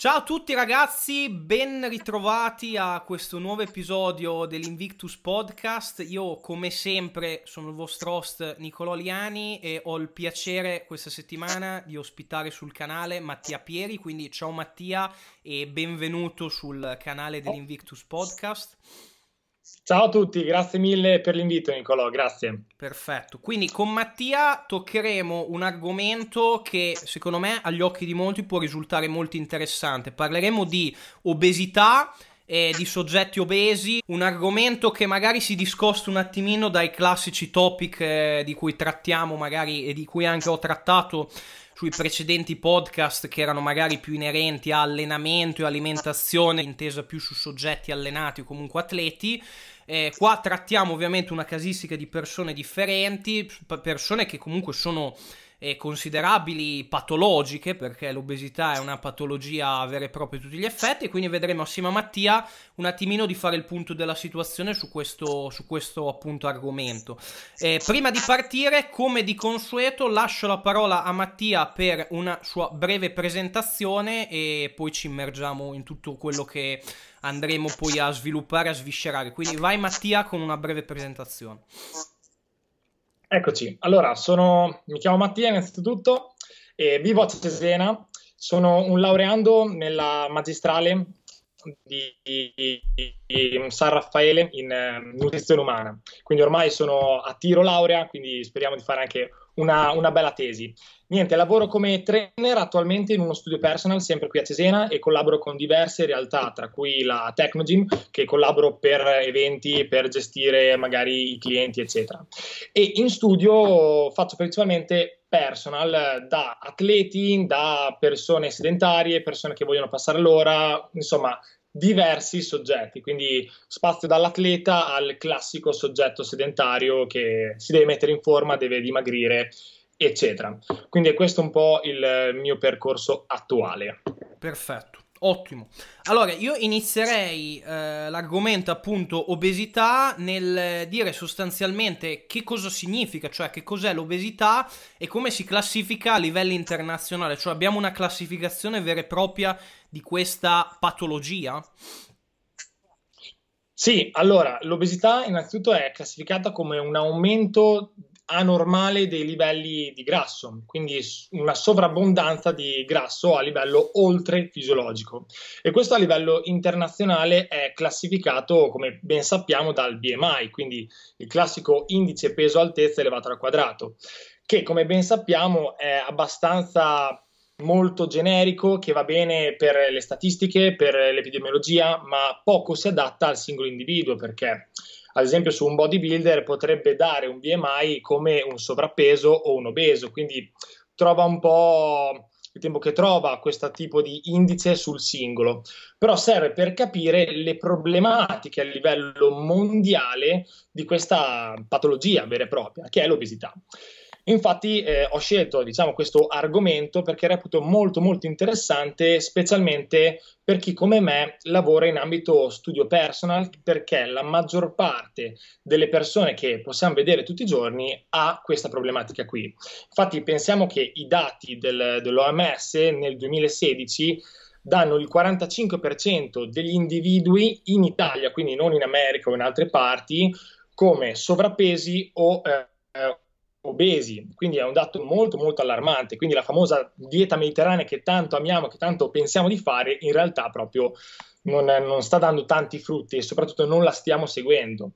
Ciao a tutti ragazzi, ben ritrovati a questo nuovo episodio dell'Invictus Podcast. Io come sempre sono il vostro host Nicolò Liani e ho il piacere questa settimana di ospitare sul canale Mattia Pieri, quindi ciao Mattia e benvenuto sul canale dell'Invictus Podcast. Ciao a tutti, grazie mille per l'invito Nicolò, grazie. Perfetto, quindi con Mattia toccheremo un argomento che secondo me agli occhi di molti può risultare molto interessante. Parleremo di obesità e di soggetti obesi, un argomento che magari si discosta un attimino dai classici topic eh, di cui trattiamo magari e di cui anche ho trattato sui precedenti podcast che erano magari più inerenti a allenamento e alimentazione, intesa più su soggetti allenati o comunque atleti. Eh, qua trattiamo ovviamente una casistica di persone differenti, persone che comunque sono eh, considerabili patologiche, perché l'obesità è una patologia vera e propria a tutti gli effetti, e quindi vedremo assieme a Mattia un attimino di fare il punto della situazione su questo, su questo appunto argomento. Eh, prima di partire, come di consueto, lascio la parola a Mattia per una sua breve presentazione e poi ci immergiamo in tutto quello che andremo poi a sviluppare, a sviscerare. Quindi vai Mattia con una breve presentazione. Eccoci, allora sono, mi chiamo Mattia innanzitutto e vivo a Cesena, sono un laureando nella magistrale di, di, di San Raffaele in uh, nutrizione umana, quindi ormai sono a tiro laurea, quindi speriamo di fare anche una, una, bella tesi. Niente, lavoro come trainer attualmente in uno studio personal, sempre qui a Cesena, e collaboro con diverse realtà, tra cui la Technogym, che collaboro per eventi, per gestire magari i clienti, eccetera. E in studio faccio principalmente personal da atleti, da persone sedentarie, persone che vogliono passare l'ora, insomma, diversi soggetti, quindi spazio dall'atleta al classico soggetto sedentario che si deve mettere in forma, deve dimagrire, eccetera. Quindi è questo un po' il mio percorso attuale. Perfetto. Ottimo. Allora, io inizierei eh, l'argomento appunto obesità nel dire sostanzialmente che cosa significa, cioè che cos'è l'obesità e come si classifica a livello internazionale. Cioè abbiamo una classificazione vera e propria di questa patologia? Sì, allora l'obesità innanzitutto è classificata come un aumento anormale dei livelli di grasso, quindi una sovrabbondanza di grasso a livello oltre fisiologico. E questo a livello internazionale è classificato, come ben sappiamo, dal BMI, quindi il classico indice peso-altezza elevato al quadrato, che come ben sappiamo è abbastanza molto generico che va bene per le statistiche, per l'epidemiologia, ma poco si adatta al singolo individuo perché ad esempio su un bodybuilder potrebbe dare un BMI come un sovrappeso o un obeso, quindi trova un po' il tempo che trova questo tipo di indice sul singolo, però serve per capire le problematiche a livello mondiale di questa patologia vera e propria, che è l'obesità. Infatti eh, ho scelto diciamo, questo argomento perché reputo molto molto interessante, specialmente per chi come me lavora in ambito studio personal, perché la maggior parte delle persone che possiamo vedere tutti i giorni ha questa problematica qui. Infatti pensiamo che i dati del, dell'OMS nel 2016 danno il 45% degli individui in Italia, quindi non in America o in altre parti, come sovrappesi o eh, obesi, quindi è un dato molto molto allarmante, quindi la famosa dieta mediterranea che tanto amiamo, che tanto pensiamo di fare, in realtà proprio non, non sta dando tanti frutti e soprattutto non la stiamo seguendo.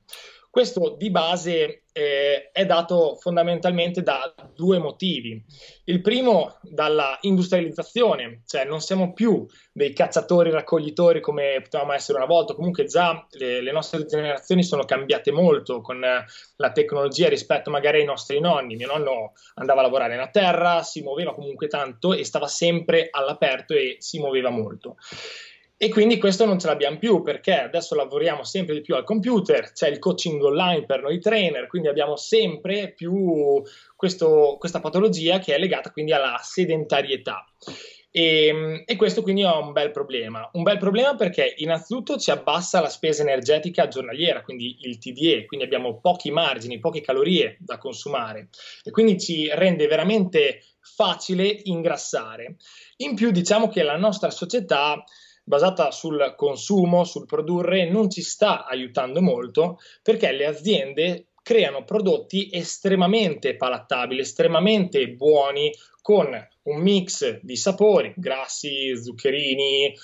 Questo di base eh, è dato fondamentalmente da due motivi. Il primo dalla industrializzazione, cioè non siamo più dei cacciatori raccoglitori come potevamo essere una volta, comunque già le, le nostre generazioni sono cambiate molto con la tecnologia rispetto magari ai nostri nonni. Mio nonno andava a lavorare nella terra, si muoveva comunque tanto e stava sempre all'aperto e si muoveva molto. E quindi questo non ce l'abbiamo più perché adesso lavoriamo sempre di più al computer, c'è il coaching online per noi trainer, quindi abbiamo sempre più questo, questa patologia che è legata quindi alla sedentarietà. E, ehm, e, questo quindi è un bel problema. Un bel problema perché innanzitutto ci abbassa la spesa energetica giornaliera, quindi il TDE, quindi abbiamo pochi margini, poche calorie da consumare e quindi ci rende veramente facile ingrassare. In più diciamo che la nostra società basata sul consumo, sul produrre, non ci sta aiutando molto perché le aziende creano prodotti estremamente palattabili, estremamente buoni, con un mix di sapori, grassi, zuccherini,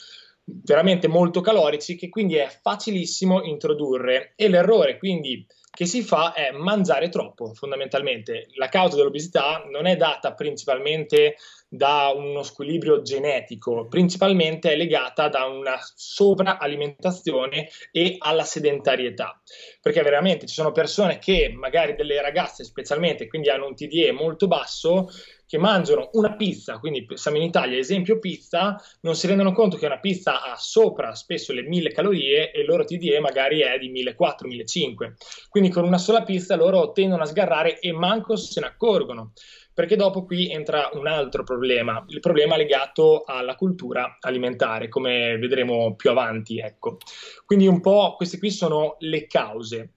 veramente molto calorici, che quindi è facilissimo introdurre. E l'errore quindi che si fa è mangiare troppo, fondamentalmente. La causa dell'obesità non è data principalmente da uno squilibrio genetico, principalmente è legata da una sovraalimentazione e alla sedentarietà. Perché veramente ci sono persone che, magari delle ragazze specialmente, quindi hanno un TDE molto basso, che mangiano una pizza, quindi siamo in Italia, esempio pizza, non si rendono conto che una pizza ha sopra spesso le 1000 calorie e il loro TDE magari è di 1400-1500. Quindi con una sola pizza loro tendono a sgarrare e manco se ne accorgono perché dopo qui entra un altro problema, il problema legato alla cultura alimentare, come vedremo più avanti. Ecco. Quindi un po' queste qui sono le cause.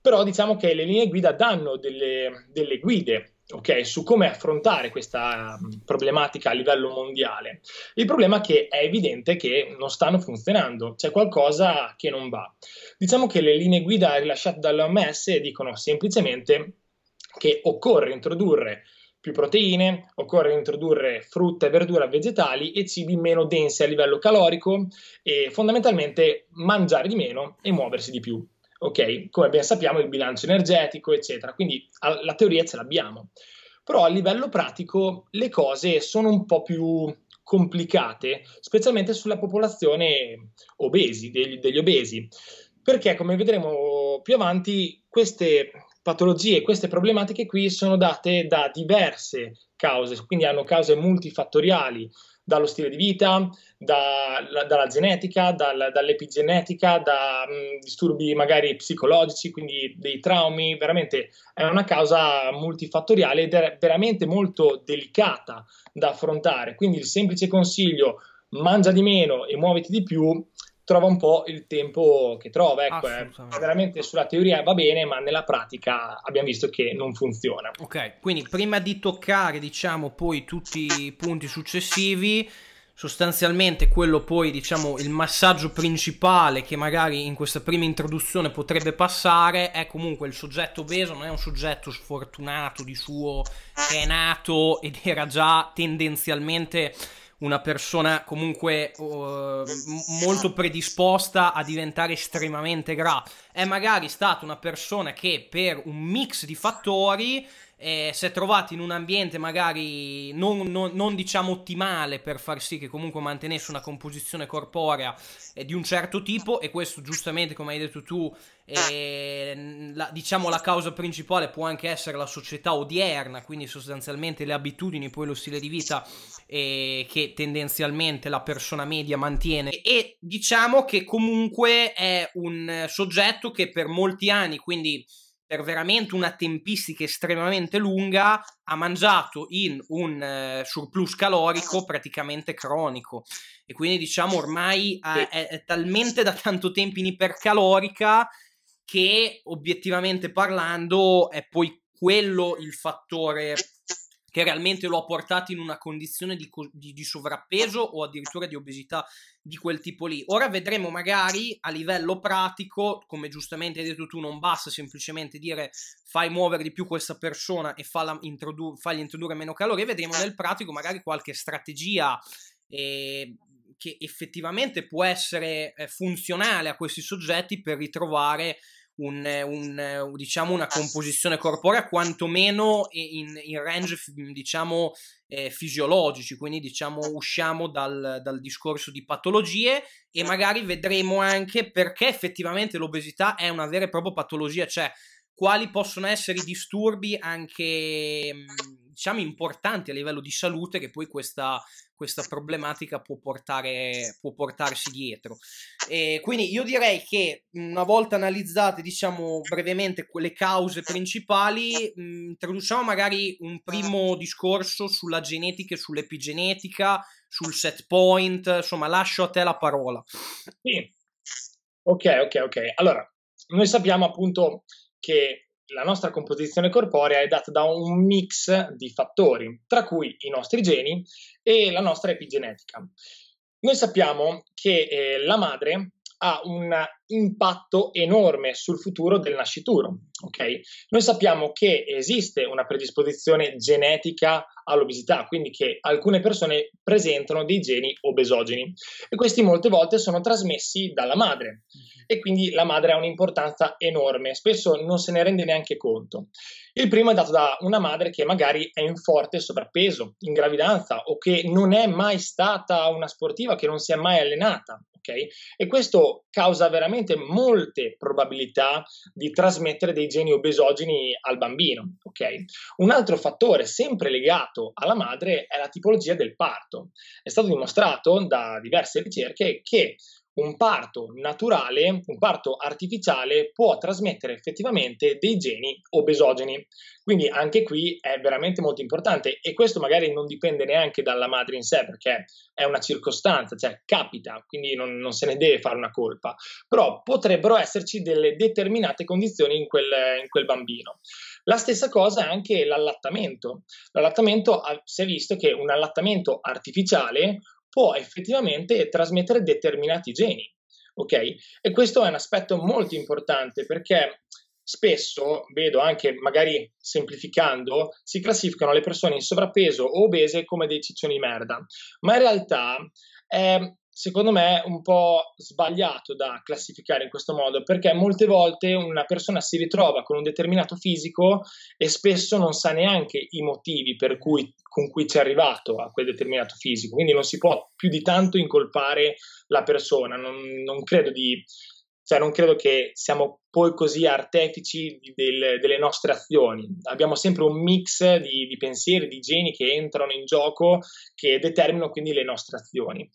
Però diciamo che le linee guida danno delle, delle guide Okay, su come affrontare questa problematica a livello mondiale. Il problema è che è evidente che non stanno funzionando, c'è qualcosa che non va. Diciamo che le linee guida rilasciate dall'OMS dicono semplicemente che occorre introdurre più proteine, occorre introdurre frutta e verdura vegetali e cibi meno densi a livello calorico e fondamentalmente mangiare di meno e muoversi di più ok? Come ben sappiamo il bilancio energetico, eccetera. Quindi la teoria ce l'abbiamo. Però a livello pratico le cose sono un po' più complicate, specialmente sulla popolazione obesi, degli, degli obesi, perché come vedremo più avanti queste patologie, queste problematiche qui sono date da diverse cause, quindi hanno cause multifattoriali, dallo stile di vita, da, la, dalla genetica, dal, dall'epigenetica, da mh, disturbi magari psicologici, quindi dei traumi, veramente è una causa multifattoriale ed è veramente molto delicata da affrontare. Quindi il semplice consiglio mangia di meno e muoviti di più trova un po' il tempo che trova. Ecco, eh. veramente sulla teoria va bene, ma nella pratica abbiamo visto che non funziona. Ok, quindi prima di toccare, diciamo, poi tutti i punti successivi, sostanzialmente quello poi, diciamo, il massaggio principale che magari in questa prima introduzione potrebbe passare è comunque il soggetto obeso, non è un soggetto sfortunato di suo che è nato ed era già tendenzialmente una persona comunque uh, molto predisposta a diventare estremamente gra. È magari stata una persona che per un mix di fattori eh, si è trovato in un ambiente magari non, non, non, diciamo ottimale per far sì che comunque mantenesse una composizione corporea eh, di un certo tipo e questo giustamente come hai detto tu eh, la, diciamo la causa principale può anche essere la società odierna quindi sostanzialmente le abitudini poi lo stile di vita eh, che tendenzialmente la persona media mantiene. E, e diciamo che comunque è un soggetto che per molti anni quindi per veramente una tempistica estremamente lunga ha mangiato in un uh, surplus calorico praticamente cronico. E quindi diciamo ormai uh, è, è, talmente da tanto tempo in ipercalorica che obiettivamente parlando è poi quello il fattore che realmente lo ha portato in una condizione di, di, di, sovrappeso o addirittura di obesità di quel tipo lì. Ora vedremo magari a livello pratico, come giustamente hai detto tu, non basta semplicemente dire fai muovere di più questa persona e falla introdu- fagli introdurre meno calorie, vedremo nel pratico magari qualche strategia. Eh, che effettivamente può essere eh, funzionale a questi soggetti per ritrovare un, un, diciamo una composizione corporea quantomeno in, in range diciamo eh, fisiologici. Quindi diciamo usciamo dal, dal, discorso di patologie e magari vedremo anche perché effettivamente l'obesità è una vera e propria patologia. Cioè quali possono essere i disturbi anche diciamo importanti a livello di salute che poi questa, questa problematica può, portare, può portarsi dietro. E quindi io direi che una volta analizzate diciamo brevemente quelle cause principali, mh, introduciamo magari un primo discorso sulla genetica e sull'epigenetica, sul set point, insomma lascio a te la parola. Sì. Ok, ok, ok. Allora, noi sappiamo appunto che la nostra composizione corporea è data da un mix di fattori, tra cui i nostri geni e la nostra epigenetica. Noi sappiamo che eh, la madre ha un impatto enorme sul futuro del nascituro. Okay? Noi sappiamo che esiste una predisposizione genetica all'obesità, quindi che alcune persone presentano dei geni obesogeni e questi molte volte sono trasmessi dalla madre e quindi la madre ha un'importanza enorme, spesso non se ne rende neanche conto. Il primo è dato da una madre che magari è in forte sovrappeso, in gravidanza o che non è mai stata una sportiva, che non si è mai allenata, ok? E questo causa veramente molte probabilità di trasmettere dei geni obesogeni al bambino, ok? Un altro fattore sempre legato alla madre è la tipologia del parto. È stato dimostrato da diverse ricerche che un parto naturale, un parto artificiale può trasmettere effettivamente dei geni obesogeni. Quindi anche qui è veramente molto importante e questo magari non dipende neanche dalla madre in sé perché è una circostanza, cioè capita, quindi non, non se ne deve fare una colpa, però potrebbero esserci delle determinate condizioni in quel, in quel bambino. La stessa cosa è anche l'allattamento. L'allattamento si è visto che un allattamento artificiale può effettivamente trasmettere determinati geni. Ok? E questo è un aspetto molto importante perché spesso vedo anche, magari semplificando, si classificano le persone in sovrappeso o obese come dei ciccioni di merda, ma in realtà è secondo me un po' sbagliato da classificare in questo modo perché molte volte una persona si ritrova con un determinato fisico e spesso non sa neanche i motivi per cui, con cui ci è arrivato a quel determinato fisico quindi non si può più di tanto incolpare la persona non, non credo di cioè non credo che siamo poi così artefici del, delle nostre azioni. Abbiamo sempre un mix di, di, pensieri, di geni che entrano in gioco, che determinano quindi le nostre azioni.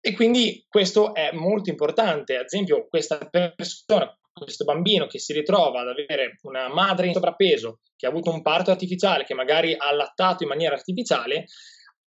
E quindi questo è molto importante. Ad esempio, questa persona, questo bambino che si ritrova ad avere una madre in sovrappeso, che ha avuto un parto artificiale, che magari ha allattato in maniera artificiale,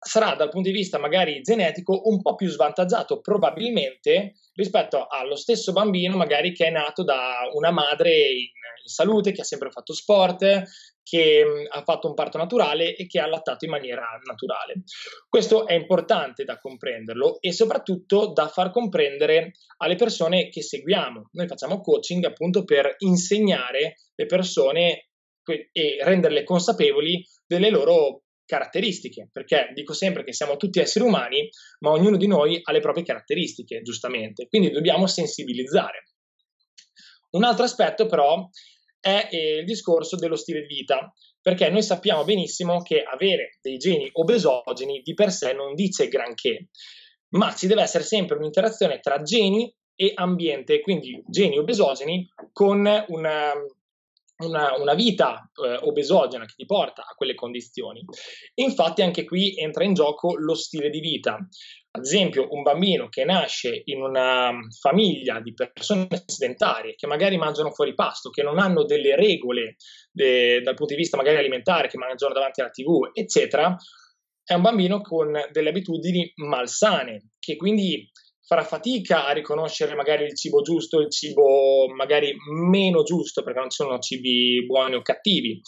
sarà dal punto di vista magari genetico un po' più svantaggiato probabilmente rispetto allo stesso bambino magari che è nato da una madre in, in salute, che ha sempre fatto sport, che mh, ha fatto un parto naturale e che ha allattato in maniera naturale. Questo è importante da comprenderlo e soprattutto da far comprendere alle persone che seguiamo. Noi facciamo coaching appunto per insegnare le persone e renderle consapevoli delle loro caratteristiche, perché dico sempre che siamo tutti esseri umani, ma ognuno di noi ha le proprie caratteristiche, giustamente, quindi dobbiamo sensibilizzare. Un altro aspetto però è eh, il discorso dello stile di vita, perché noi sappiamo benissimo che avere dei geni obesogeni di per sé non dice granché, ma ci deve essere sempre un'interazione tra geni e ambiente, quindi geni obesogeni con una, una, una vita eh, obesogena che ti porta a quelle condizioni. Infatti anche qui entra in gioco lo stile di vita. Ad esempio, un bambino che nasce in una famiglia di persone sedentarie che magari mangiano fuori pasto, che non hanno delle regole de, dal punto di vista magari alimentare, che mangiano davanti alla TV, eccetera, è un bambino con delle abitudini malsane, che quindi farà fatica a riconoscere magari il cibo giusto, il cibo magari meno giusto, perché non sono cibi buoni o cattivi.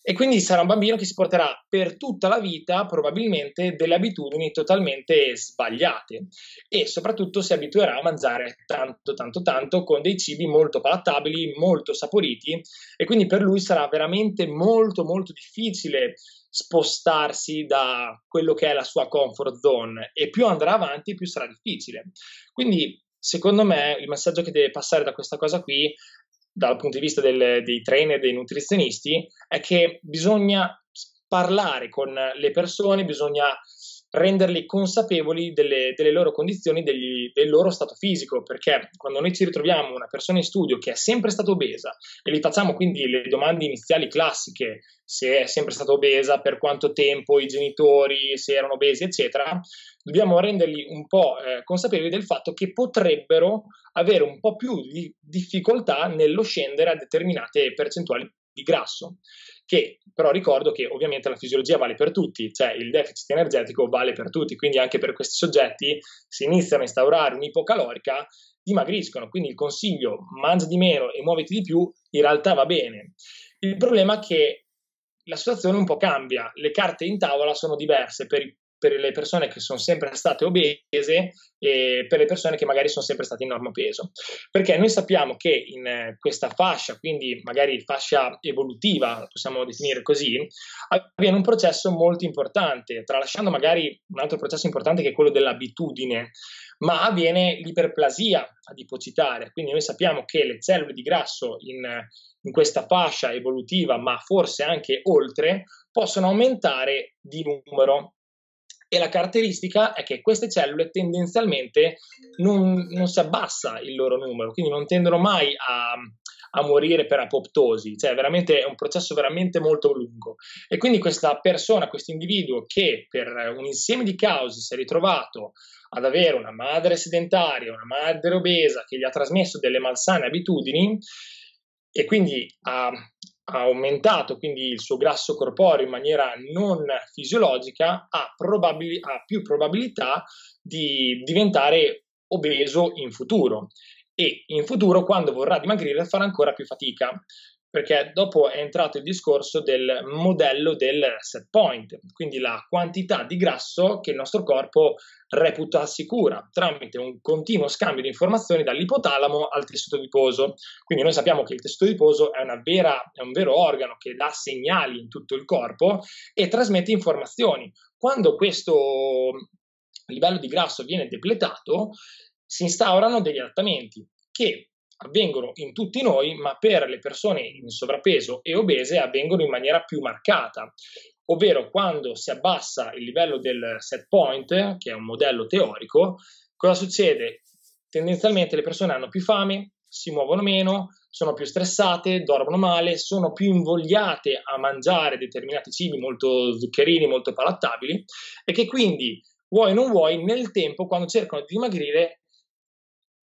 E quindi sarà un bambino che si porterà per tutta la vita probabilmente delle abitudini totalmente sbagliate e soprattutto si abituerà a mangiare tanto, tanto, tanto con dei cibi molto palattabili, molto saporiti e quindi per lui sarà veramente molto, molto difficile spostarsi da quello che è la sua comfort zone e più andrà avanti più sarà difficile. Quindi secondo me il messaggio che deve passare da questa cosa qui dal punto di vista del, dei trainer, dei nutrizionisti, è che bisogna parlare con le persone, bisogna renderli consapevoli delle, delle loro condizioni, degli, del loro stato fisico, perché quando noi ci ritroviamo una persona in studio che è sempre stata obesa e gli facciamo quindi le domande iniziali classiche, se è sempre stata obesa, per quanto tempo, i genitori, se erano obesi, eccetera, dobbiamo renderli un po' eh, consapevoli del fatto che potrebbero avere un po' più di difficoltà nello scendere a determinate percentuali di grasso, che però ricordo che ovviamente la fisiologia vale per tutti, cioè il deficit energetico vale per tutti, quindi anche per questi soggetti si iniziano a instaurare un'ipocalorica, dimagriscono, quindi il consiglio mangia di meno e muoviti di più in realtà va bene. Il problema è che la situazione un po' cambia, le carte in tavola sono diverse per i per le persone che sono sempre state obese e per le persone che magari sono sempre state in normopeso. Perché noi sappiamo che in questa fascia, quindi magari fascia evolutiva, possiamo definire così, avviene un processo molto importante, tralasciando magari un altro processo importante che è quello dell'abitudine, ma avviene l'iperplasia adipocitaria. Quindi noi sappiamo che le cellule di grasso in, in questa fascia evolutiva, ma forse anche oltre, possono aumentare di numero e la caratteristica è che queste cellule tendenzialmente non, non si abbassa il loro numero, quindi non tendono mai a, a morire per apoptosi, cioè veramente è un processo veramente molto lungo. E quindi questa persona, questo individuo che per un insieme di cause si è ritrovato ad avere una madre sedentaria, una madre obesa che gli ha trasmesso delle malsane abitudini e quindi ha ha aumentato quindi il suo grasso corporeo in maniera non fisiologica, ha, probabili- ha più probabilità di diventare obeso in futuro. E in futuro quando vorrà dimagrire farà ancora più fatica perché dopo è entrato il discorso del modello del set point, quindi la quantità di grasso che il nostro corpo reputa sicura tramite un continuo scambio di informazioni dall'ipotalamo al tessuto adiposo. Quindi noi sappiamo che il tessuto adiposo è, vera, è un vero organo che dà segnali in tutto il corpo e trasmette informazioni. Quando questo livello di grasso viene depletato, si instaurano degli adattamenti che avvengono in tutti noi, ma per le persone in sovrappeso e obese avvengono in maniera più marcata, ovvero quando si abbassa il livello del set point, che è un modello teorico, cosa succede? Tendenzialmente le persone hanno più fame, si muovono meno, sono più stressate, dormono male, sono più invogliate a mangiare determinati cibi molto zuccherini, molto palattabili e che quindi vuoi o non vuoi nel tempo quando cercano di dimagrire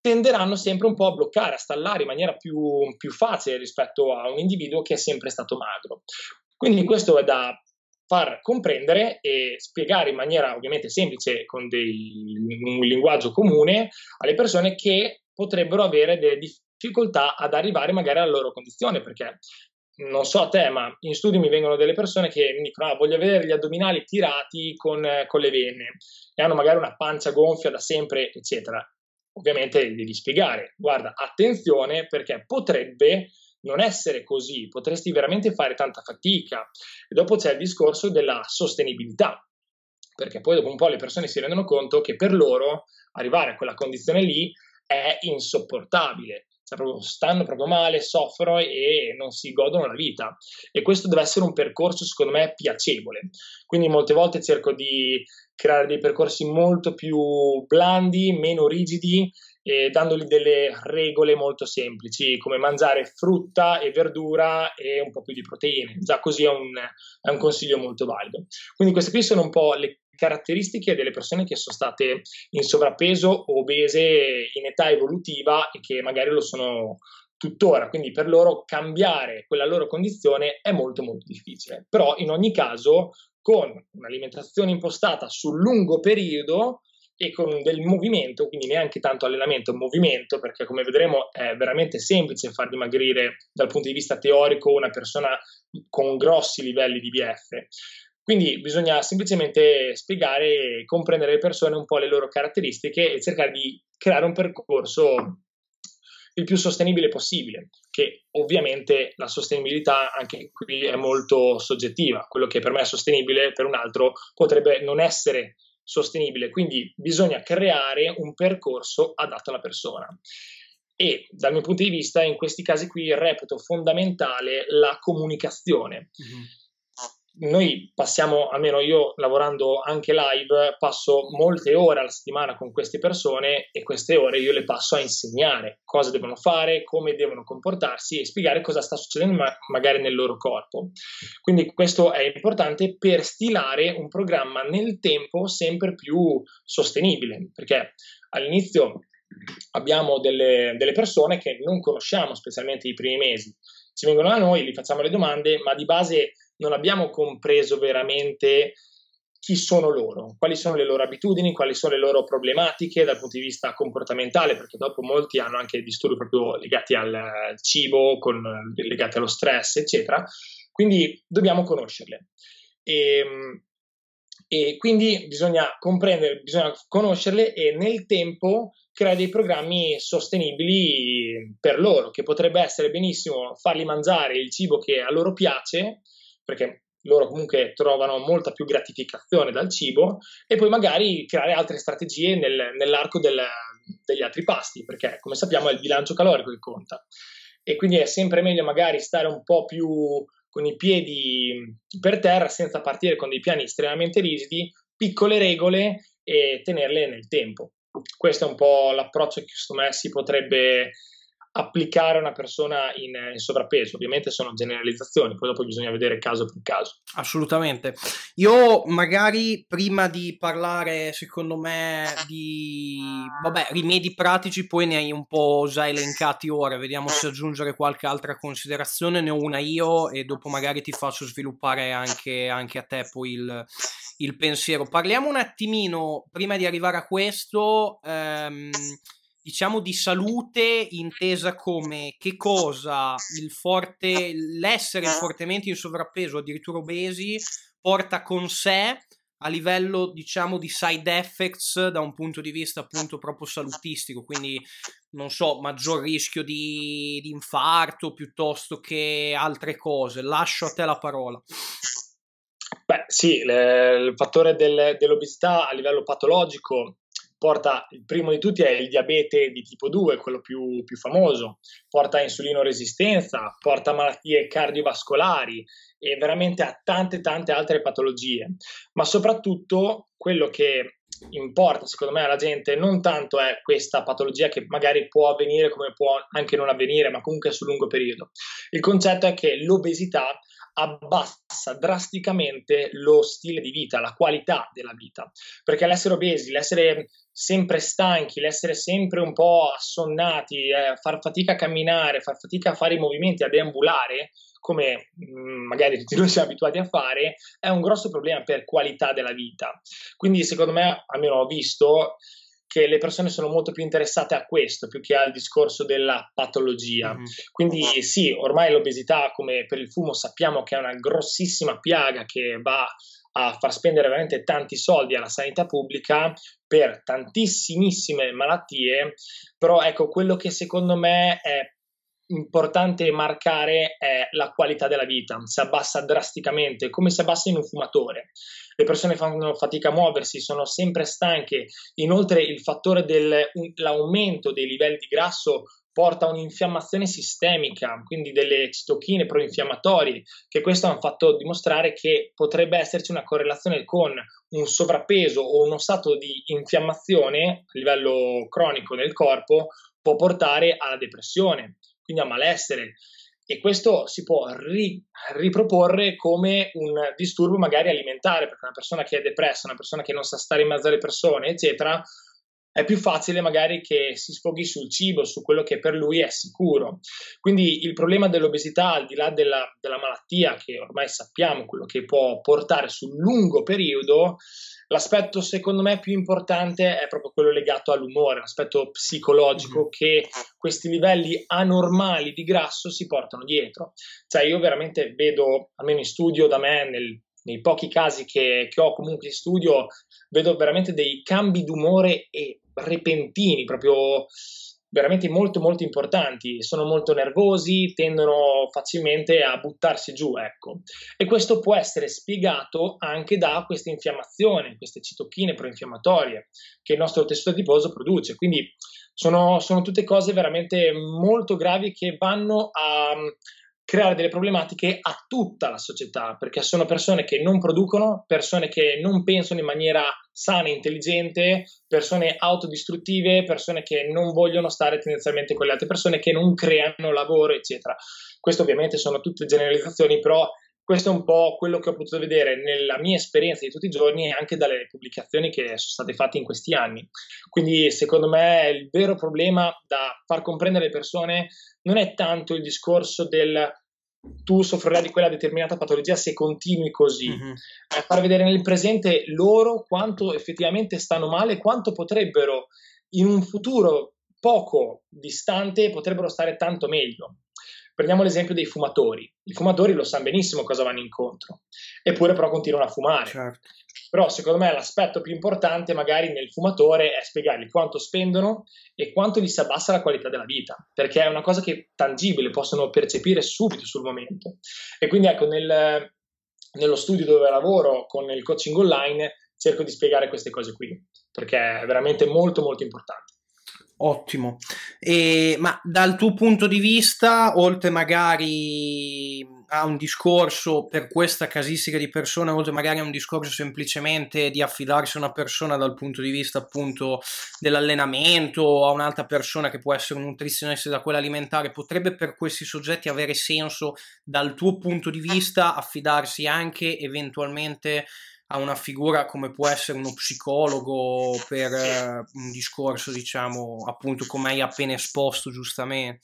tenderanno sempre un po' a bloccare, a stallare in maniera più, più facile rispetto a un individuo che è sempre stato magro. Quindi questo è da far comprendere e spiegare in maniera ovviamente semplice, con dei, un linguaggio comune, alle persone che potrebbero avere delle difficoltà ad arrivare magari alla loro condizione, perché non so a te, ma in studio mi vengono delle persone che mi dicono: ah, voglio avere gli addominali tirati con, con le vene e hanno magari una pancia gonfia da sempre, eccetera ovviamente devi spiegare, guarda, attenzione perché potrebbe non essere così, potresti veramente fare tanta fatica. E dopo c'è il discorso della sostenibilità, perché poi dopo un po' le persone si rendono conto che per loro arrivare a quella condizione lì è insopportabile. Proprio, stanno proprio male, soffrono e non si godono la vita. E questo deve essere un percorso, secondo me, piacevole. Quindi molte volte cerco di creare dei percorsi molto più blandi, meno rigidi, e dandogli delle regole molto semplici, come mangiare frutta e verdura e un po' più di proteine. Già così è un, è un consiglio molto valido. Quindi queste qui sono un po' le caratteristiche delle persone che sono state in sovrappeso o obese in età evolutiva e che magari lo sono tuttora, quindi per loro cambiare quella loro condizione è molto molto difficile. Però in ogni caso con un'alimentazione impostata sul lungo periodo e con del movimento, quindi neanche tanto allenamento, movimento, perché come vedremo è veramente semplice far dimagrire dal punto di vista teorico una persona con grossi livelli di BF. Quindi bisogna semplicemente spiegare e comprendere le persone un po' le loro caratteristiche e cercare di creare un percorso il più sostenibile possibile, che ovviamente la sostenibilità anche qui è molto soggettiva, quello che per me è sostenibile per un altro potrebbe non essere sostenibile, quindi bisogna creare un percorso adatto alla persona. E dal mio punto di vista, in questi casi qui reputo fondamentale la comunicazione. Mm-hmm noi passiamo, almeno io lavorando anche live, passo molte ore alla settimana con queste persone e queste ore io le passo a insegnare cosa devono fare, come devono comportarsi e spiegare cosa sta succedendo ma- magari nel loro corpo. Quindi questo è importante per stilare un programma nel tempo sempre più sostenibile, perché all'inizio abbiamo delle, delle persone che non conosciamo, specialmente i primi mesi ci vengono da noi, gli facciamo le domande, ma di base non abbiamo compreso veramente chi sono loro, quali sono le loro abitudini, quali sono le loro problematiche dal punto di vista comportamentale, perché dopo molti hanno anche disturbi proprio legati al cibo, con, legati allo stress, eccetera. Quindi dobbiamo conoscerle. E, ehm, e quindi bisogna comprendere, bisogna conoscerle e nel tempo creare dei programmi sostenibili per loro, che potrebbe essere benissimo farli mangiare il cibo che a loro piace, perché loro comunque trovano molta più gratificazione dal cibo e poi magari creare altre strategie nel, nell'arco del, degli altri pasti, perché come sappiamo è il bilancio calorico che conta. E quindi è sempre meglio magari stare un po' più con i piedi per terra senza partire con dei piani estremamente rigidi, piccole regole e tenerle nel tempo. Questo è un po' l'approccio che secondo me si potrebbe applicare a una persona in, in, sovrappeso. Ovviamente sono generalizzazioni, poi dopo bisogna vedere caso per caso. Assolutamente. Io magari prima di parlare, secondo me, di vabbè, rimedi pratici, poi ne hai un po' già elencati ora, vediamo se aggiungere qualche altra considerazione, ne ho una io e dopo magari ti faccio sviluppare anche, anche a te poi il, il pensiero. Parliamo un attimino, prima di arrivare a questo, ehm, diciamo di salute intesa come che cosa il forte, l'essere fortemente in sovrappeso, addirittura obesi, porta con sé a livello diciamo di side effects da un punto di vista appunto proprio salutistico, quindi non so, maggior rischio di, di infarto piuttosto che altre cose. Lascio a te la parola. Beh, sì, le, il fattore del, dell'obesità a livello patologico porta, il primo di tutti è il diabete di tipo 2, quello più, più famoso, porta a insulinoresistenza, porta malattie cardiovascolari e veramente a tante tante altre patologie, ma soprattutto quello che importa secondo me alla gente non tanto è questa patologia che magari può avvenire come può anche non avvenire, ma comunque sul lungo periodo. Il concetto è che l'obesità abbassa drasticamente lo stile di vita, la qualità della vita, perché l'essere obesi, l'essere sempre stanchi, l'essere sempre un po' assonnati, eh, far fatica a camminare, far fatica a fare i movimenti, a deambulare, come mm, magari tutti noi siamo abituati a fare, è un grosso problema per qualità della vita. Quindi secondo me, almeno ho visto, che le persone sono molto più interessate a questo più che al discorso della patologia. Mm-hmm. Quindi sì, ormai l'obesità, come per il fumo, sappiamo che è una grossissima piaga che va a far spendere veramente tanti soldi alla sanità pubblica per tantissimissime malattie, però ecco quello che secondo me è importante marcare è la qualità della vita, si abbassa drasticamente, come si abbassa in un fumatore. Le persone fanno fatica a muoversi, sono sempre stanche, inoltre il fattore dell'aumento dei livelli di grasso porta a un'infiammazione sistemica, quindi delle citochine proinfiammatorie, che questo hanno fatto dimostrare che potrebbe esserci una correlazione con un sovrappeso o uno stato di infiammazione a livello cronico nel corpo può portare alla depressione, quindi a malessere. E questo si può ri- riproporre come un disturbo magari alimentare, perché una persona che è depressa, una persona che non sa stare in mezzo alle persone, eccetera, è più facile magari che si sfoghi sul cibo, su quello che per lui è sicuro. Quindi il problema dell'obesità, al di là della, della malattia, che ormai sappiamo quello che può portare sul lungo periodo, l'aspetto secondo me più importante è proprio quello legato all'umore, l'aspetto psicologico mm-hmm. che questi livelli anormali di grasso si portano dietro. Cioè io veramente vedo, almeno in studio da me, nel nei pochi casi che, che, ho comunque in studio, vedo veramente dei cambi d'umore e repentini, proprio veramente molto molto importanti, sono molto nervosi, tendono facilmente a buttarsi giù, ecco. E questo può essere spiegato anche da questa infiammazione, queste citochine proinfiammatorie che il nostro tessuto adiposo produce. Quindi sono, sono tutte cose veramente molto gravi che vanno a creare delle problematiche a tutta la società, perché sono persone che non producono, persone che non pensano in maniera sana e intelligente, persone autodistruttive, persone che non vogliono stare tendenzialmente con le altre persone, che non creano lavoro, eccetera. Questo ovviamente sono tutte generalizzazioni, però questo è un po' quello che ho potuto vedere nella mia esperienza di tutti i giorni e anche dalle pubblicazioni che sono state fatte in questi anni. Quindi, secondo me, il vero problema da far comprendere alle persone non è tanto il discorso del tu soffrirai di quella determinata patologia se continui così. Mm-hmm. A far vedere nel presente loro quanto effettivamente stanno male, quanto potrebbero in un futuro poco distante potrebbero stare tanto meglio. Prendiamo l'esempio dei fumatori. I fumatori lo sanno benissimo cosa vanno incontro, eppure però continuano a fumare. Certo. Però secondo me l'aspetto più importante magari nel fumatore è spiegargli quanto spendono e quanto gli si abbassa la qualità della vita, perché è una cosa che tangibile, possono percepire subito sul momento. E quindi ecco, nel, nello studio dove lavoro con il coaching online cerco di spiegare queste cose qui, perché è veramente molto molto importante. Ottimo. E, ma dal tuo punto di vista, oltre magari a un discorso per questa casistica di persone, oltre magari a un discorso semplicemente di affidarsi a una persona dal punto di vista appunto dell'allenamento o a un'altra persona che può essere un nutrizionista da quella alimentare, potrebbe per questi soggetti avere senso dal tuo punto di vista affidarsi anche eventualmente a una figura come può essere uno psicologo per eh, un discorso, diciamo, appunto come hai appena esposto giustamente.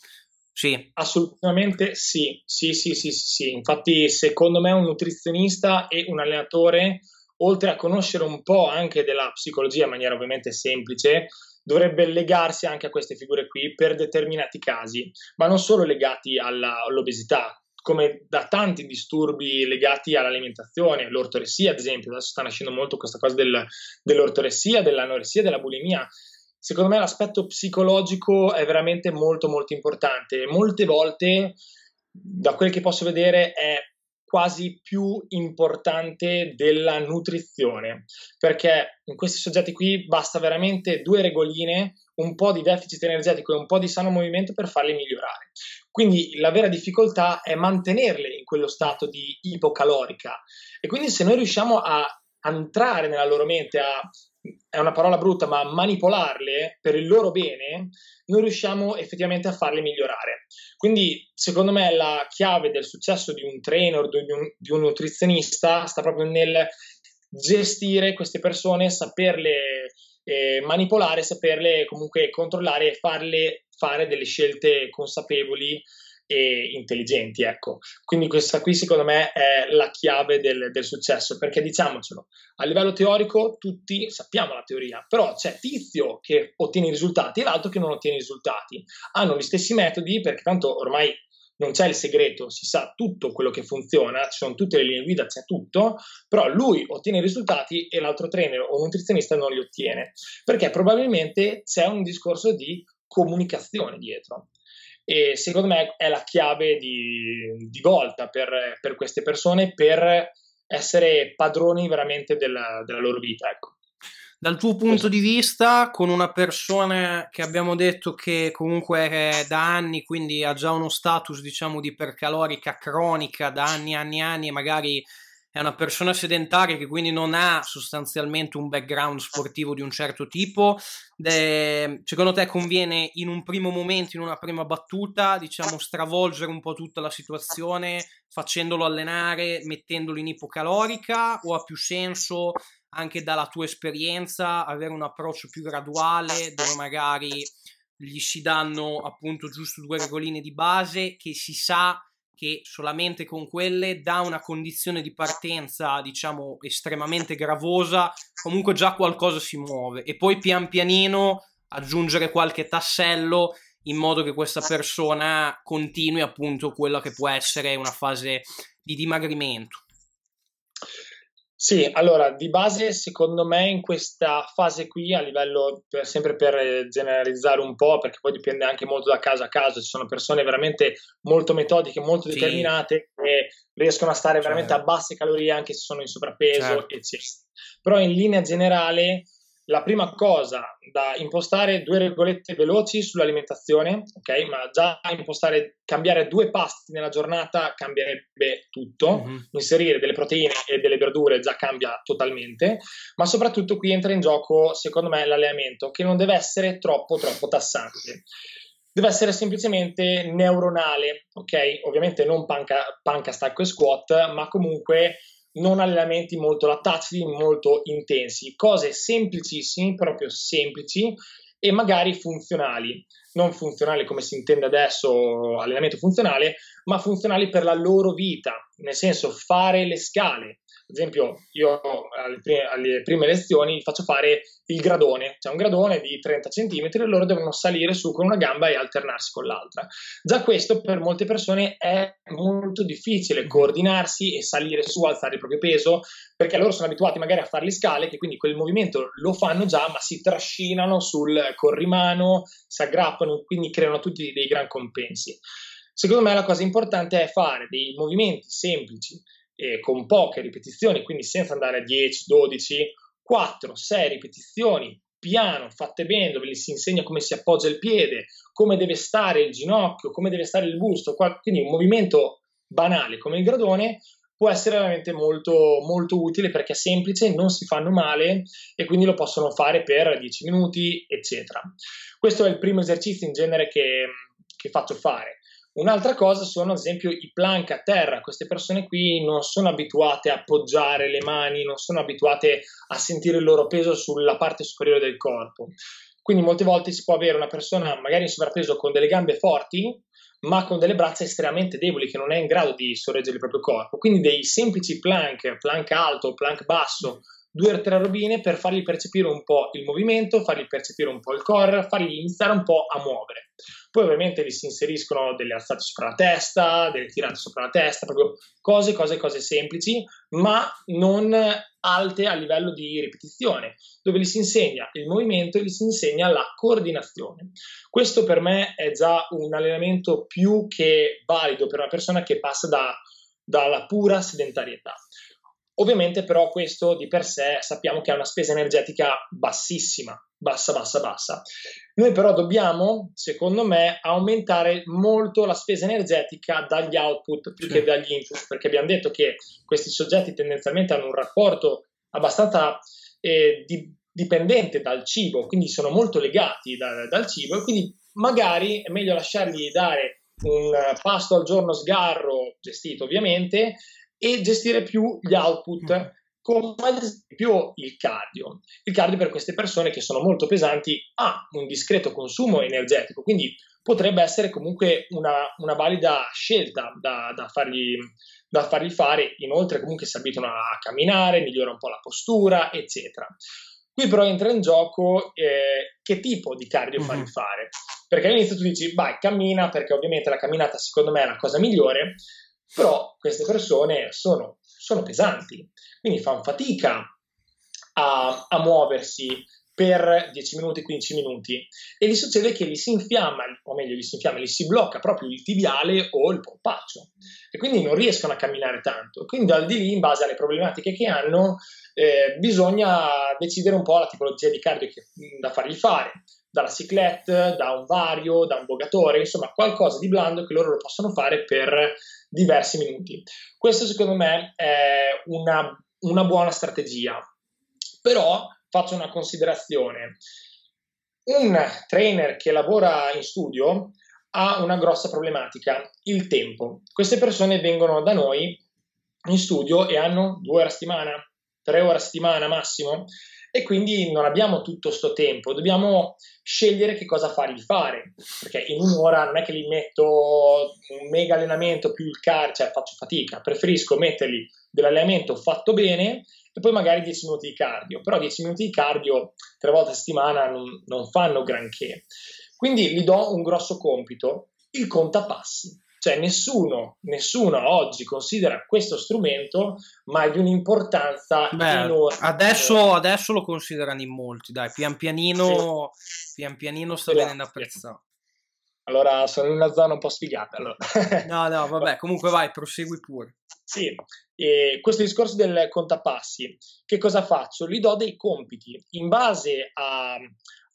Sì. Assolutamente sì. Sì, sì, sì, sì, sì. Infatti, secondo me un nutrizionista e un allenatore, oltre a conoscere un po' anche della psicologia in maniera ovviamente semplice, dovrebbe legarsi anche a queste figure qui per determinati casi, ma non solo legati alla, all'obesità, come da tanti disturbi legati all'alimentazione, l'ortoressia ad esempio, adesso sta nascendo molto questa cosa del, dell'ortoressia, dell'anoressia, della bulimia. Secondo me l'aspetto psicologico è veramente molto molto importante. Molte volte, da quel che posso vedere, è quasi più importante della nutrizione, perché in questi soggetti qui basta veramente due regoline, un po' di deficit energetico e un po' di sano movimento per farli migliorare. Quindi la vera difficoltà è mantenerle in quello stato di ipocalorica e quindi se noi riusciamo a entrare nella loro mente, a, è una parola brutta, ma manipolarle per il loro bene, noi riusciamo effettivamente a farle migliorare. Quindi secondo me la chiave del successo di un trainer, di un, di un nutrizionista, sta proprio nel gestire queste persone, saperle eh, manipolare, saperle comunque controllare e farle fare delle scelte consapevoli e intelligenti, ecco. Quindi questa qui secondo me è la chiave del, del, successo, perché diciamocelo, a livello teorico tutti sappiamo la teoria, però c'è tizio che ottiene i risultati e l'altro che non ottiene i risultati. Hanno gli stessi metodi perché tanto ormai non c'è il segreto, si sa tutto quello che funziona, ci sono tutte le linee guida, c'è tutto, però lui ottiene i risultati e l'altro trainer o nutrizionista non li ottiene, perché probabilmente c'è un discorso di comunicazione dietro. E secondo me è la chiave di, di volta per, per, queste persone per essere padroni veramente della, della loro vita. Ecco. Dal tuo punto di vista, con una persona che abbiamo detto che comunque è da anni, quindi ha già uno status diciamo di ipercalorica cronica da anni e anni e anni e magari è una persona sedentaria che quindi non ha sostanzialmente un background sportivo di un certo tipo. De, secondo te conviene in un primo momento, in una prima battuta, diciamo, stravolgere un po' tutta la situazione facendolo allenare, mettendolo in ipocalorica o ha più senso anche dalla tua esperienza avere un approccio più graduale dove magari gli si danno appunto giusto due regoline di base che si sa che solamente con quelle da una condizione di partenza diciamo estremamente gravosa comunque già qualcosa si muove. E poi pian pianino aggiungere qualche tassello in modo che questa persona continui appunto quella che può essere una fase di dimagrimento sì, allora di base secondo me in questa fase qui a livello, per, sempre per generalizzare un po', perché poi dipende anche molto da caso a caso, ci sono persone veramente molto metodiche, molto sì. determinate e riescono a stare veramente certo. a basse calorie anche se sono in sovrappeso, certo. eccetera. Però in linea generale la prima cosa da impostare due regolette veloci sull'alimentazione, ok? Ma già impostare, cambiare due pasti nella giornata cambierebbe tutto. Mm-hmm. Inserire delle proteine e delle verdure già cambia totalmente. Ma soprattutto qui entra in gioco, secondo me, l'allenamento, che non deve essere troppo, troppo tassante. Deve essere semplicemente neuronale, ok? Ovviamente non panca, panca stacco e squat, ma comunque non allenamenti molto lattati, molto intensi, cose semplicissime, proprio semplici e magari funzionali, non funzionali come si intende adesso allenamento funzionale, ma funzionali per la loro vita, nel senso fare le scale, ad esempio, io alle prime, alle prime lezioni faccio fare il gradone, c'è un gradone di 30 cm e loro devono salire su con una gamba e alternarsi con l'altra. Già questo per molte persone è molto difficile coordinarsi e salire su, alzare il proprio peso, perché loro sono abituati magari a fare le scale, che quindi quel movimento lo fanno già, ma si trascinano sul corrimano, si aggrappano, quindi creano tutti dei gran compensi. Secondo me la cosa importante è fare dei movimenti semplici eh, con poche ripetizioni, quindi senza andare a 10, 12, 4, 6 ripetizioni, piano, fatte bene, dove gli si insegna come si appoggia il piede, come deve stare il ginocchio, come deve stare il busto, quindi un movimento banale come il gradone può essere veramente molto, molto utile perché è semplice, non si fanno male e quindi lo possono fare per 10 minuti, eccetera. Questo è il primo esercizio in genere che, che faccio fare. Un'altra cosa sono ad esempio i plank a terra, queste persone qui non sono abituate a appoggiare le mani, non sono abituate a sentire il loro peso sulla parte superiore del corpo. Quindi molte volte si può avere una persona magari in sovrappeso con delle gambe forti, ma con delle braccia estremamente deboli che non è in grado di sorreggere il proprio corpo. Quindi dei semplici plank, plank alto, plank basso, due o tre robine per fargli percepire un po' il movimento, fargli percepire un po' il core, fargli iniziare un po' a muovere. Poi ovviamente vi si inseriscono delle alzate sopra la testa, delle tirate sopra la testa, proprio cose, cose, cose semplici, ma non alte a livello di ripetizione, dove gli si insegna il movimento e gli si insegna la coordinazione. Questo per me è già un allenamento più che valido per una persona che passa da, dalla pura sedentarietà. Ovviamente però questo di per sé sappiamo che ha una spesa energetica bassissima, bassa, bassa, bassa. Noi però dobbiamo, secondo me, aumentare molto la spesa energetica dagli output più che dagli input, perché abbiamo detto che questi soggetti tendenzialmente hanno un rapporto abbastanza eh, di, dipendente dal cibo, quindi sono molto legati da, dal cibo e quindi magari è meglio lasciargli dare un pasto al giorno sgarro, gestito ovviamente, e gestire più gli output mm. come ad esempio il cardio. Il cardio per queste persone che sono molto pesanti ha un discreto consumo energetico, quindi potrebbe essere comunque una, una valida scelta da, da, fargli, da, fargli, fare. Inoltre comunque si abituano a camminare, migliora un po' la postura, eccetera. Qui però entra in gioco eh, che tipo di cardio mm-hmm. fargli fare. Perché all'inizio tu dici, vai, cammina, perché ovviamente la camminata secondo me è la cosa migliore, però queste persone sono, sono pesanti, quindi fanno fatica a, a muoversi per 10 minuti, 15 minuti. E gli succede che gli si infiamma, o meglio gli si infiamma, gli si blocca proprio il tibiale o il polpaccio. E quindi non riescono a camminare tanto. Quindi dal di lì, in base alle problematiche che hanno, eh, bisogna decidere un po' la tipologia di cardio che, da fargli fare. Dalla cyclette, da un vario, da un bogatore, insomma qualcosa di blando che loro lo possono fare per diversi minuti. Questo secondo me è una, una buona strategia, però faccio una considerazione. Un trainer che lavora in studio ha una grossa problematica, il tempo. Queste persone vengono da noi in studio e hanno due ore a settimana, tre ore a settimana massimo e quindi non abbiamo tutto questo tempo, dobbiamo scegliere che cosa fargli fare, perché in un'ora non è che gli metto un mega allenamento più il car, cioè faccio fatica, preferisco mettergli dell'allenamento fatto bene e poi magari 10 minuti di cardio, però 10 minuti di cardio tre volte a settimana non, non fanno granché. Quindi gli do un grosso compito, il contapassi. Cioè nessuno, nessuno oggi considera questo strumento, ma di un'importanza Beh, enorme. Adesso, adesso, lo considerano in molti, dai, pian pianino, sì. pian pianino sta venendo apprezzato. Allora sono in una zona un po' sfigata. Allora. no, no, vabbè, comunque vai, prosegui pure. Sì, e questo discorso del contapassi, che cosa faccio? Gli do dei compiti in base a,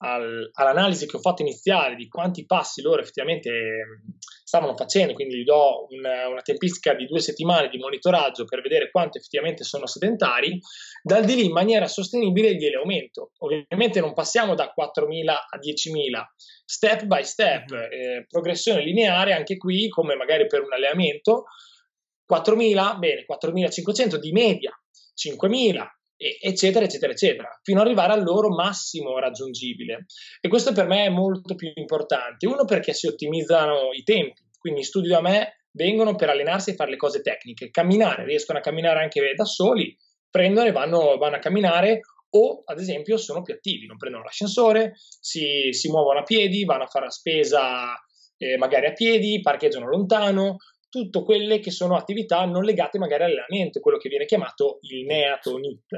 al, all'analisi che ho fatto iniziale di quanti passi loro effettivamente stavano facendo, quindi gli do una, una, tempistica di due settimane di monitoraggio per vedere quanto effettivamente sono sedentari, dal di lì in maniera sostenibile glieli aumento. Ovviamente non passiamo da 4.000 a 10.000, step by step, mm-hmm. eh, progressione lineare anche qui, come magari per un allenamento, 4.000, bene, 4.500 di media, 5.000, eccetera, eccetera, eccetera, fino ad arrivare al loro massimo raggiungibile. E questo per me è molto più importante. Uno perché si ottimizzano i tempi, quindi in studio da me vengono per allenarsi e fare le cose tecniche, camminare, riescono a camminare anche da soli, prendono e vanno, vanno a camminare o ad esempio sono più attivi, non prendono l'ascensore, si, si muovono a piedi, vanno a fare la spesa eh, magari a piedi, parcheggiano lontano, tutte quelle che sono attività non legate magari all'allenamento, quello che viene chiamato il neato NIT.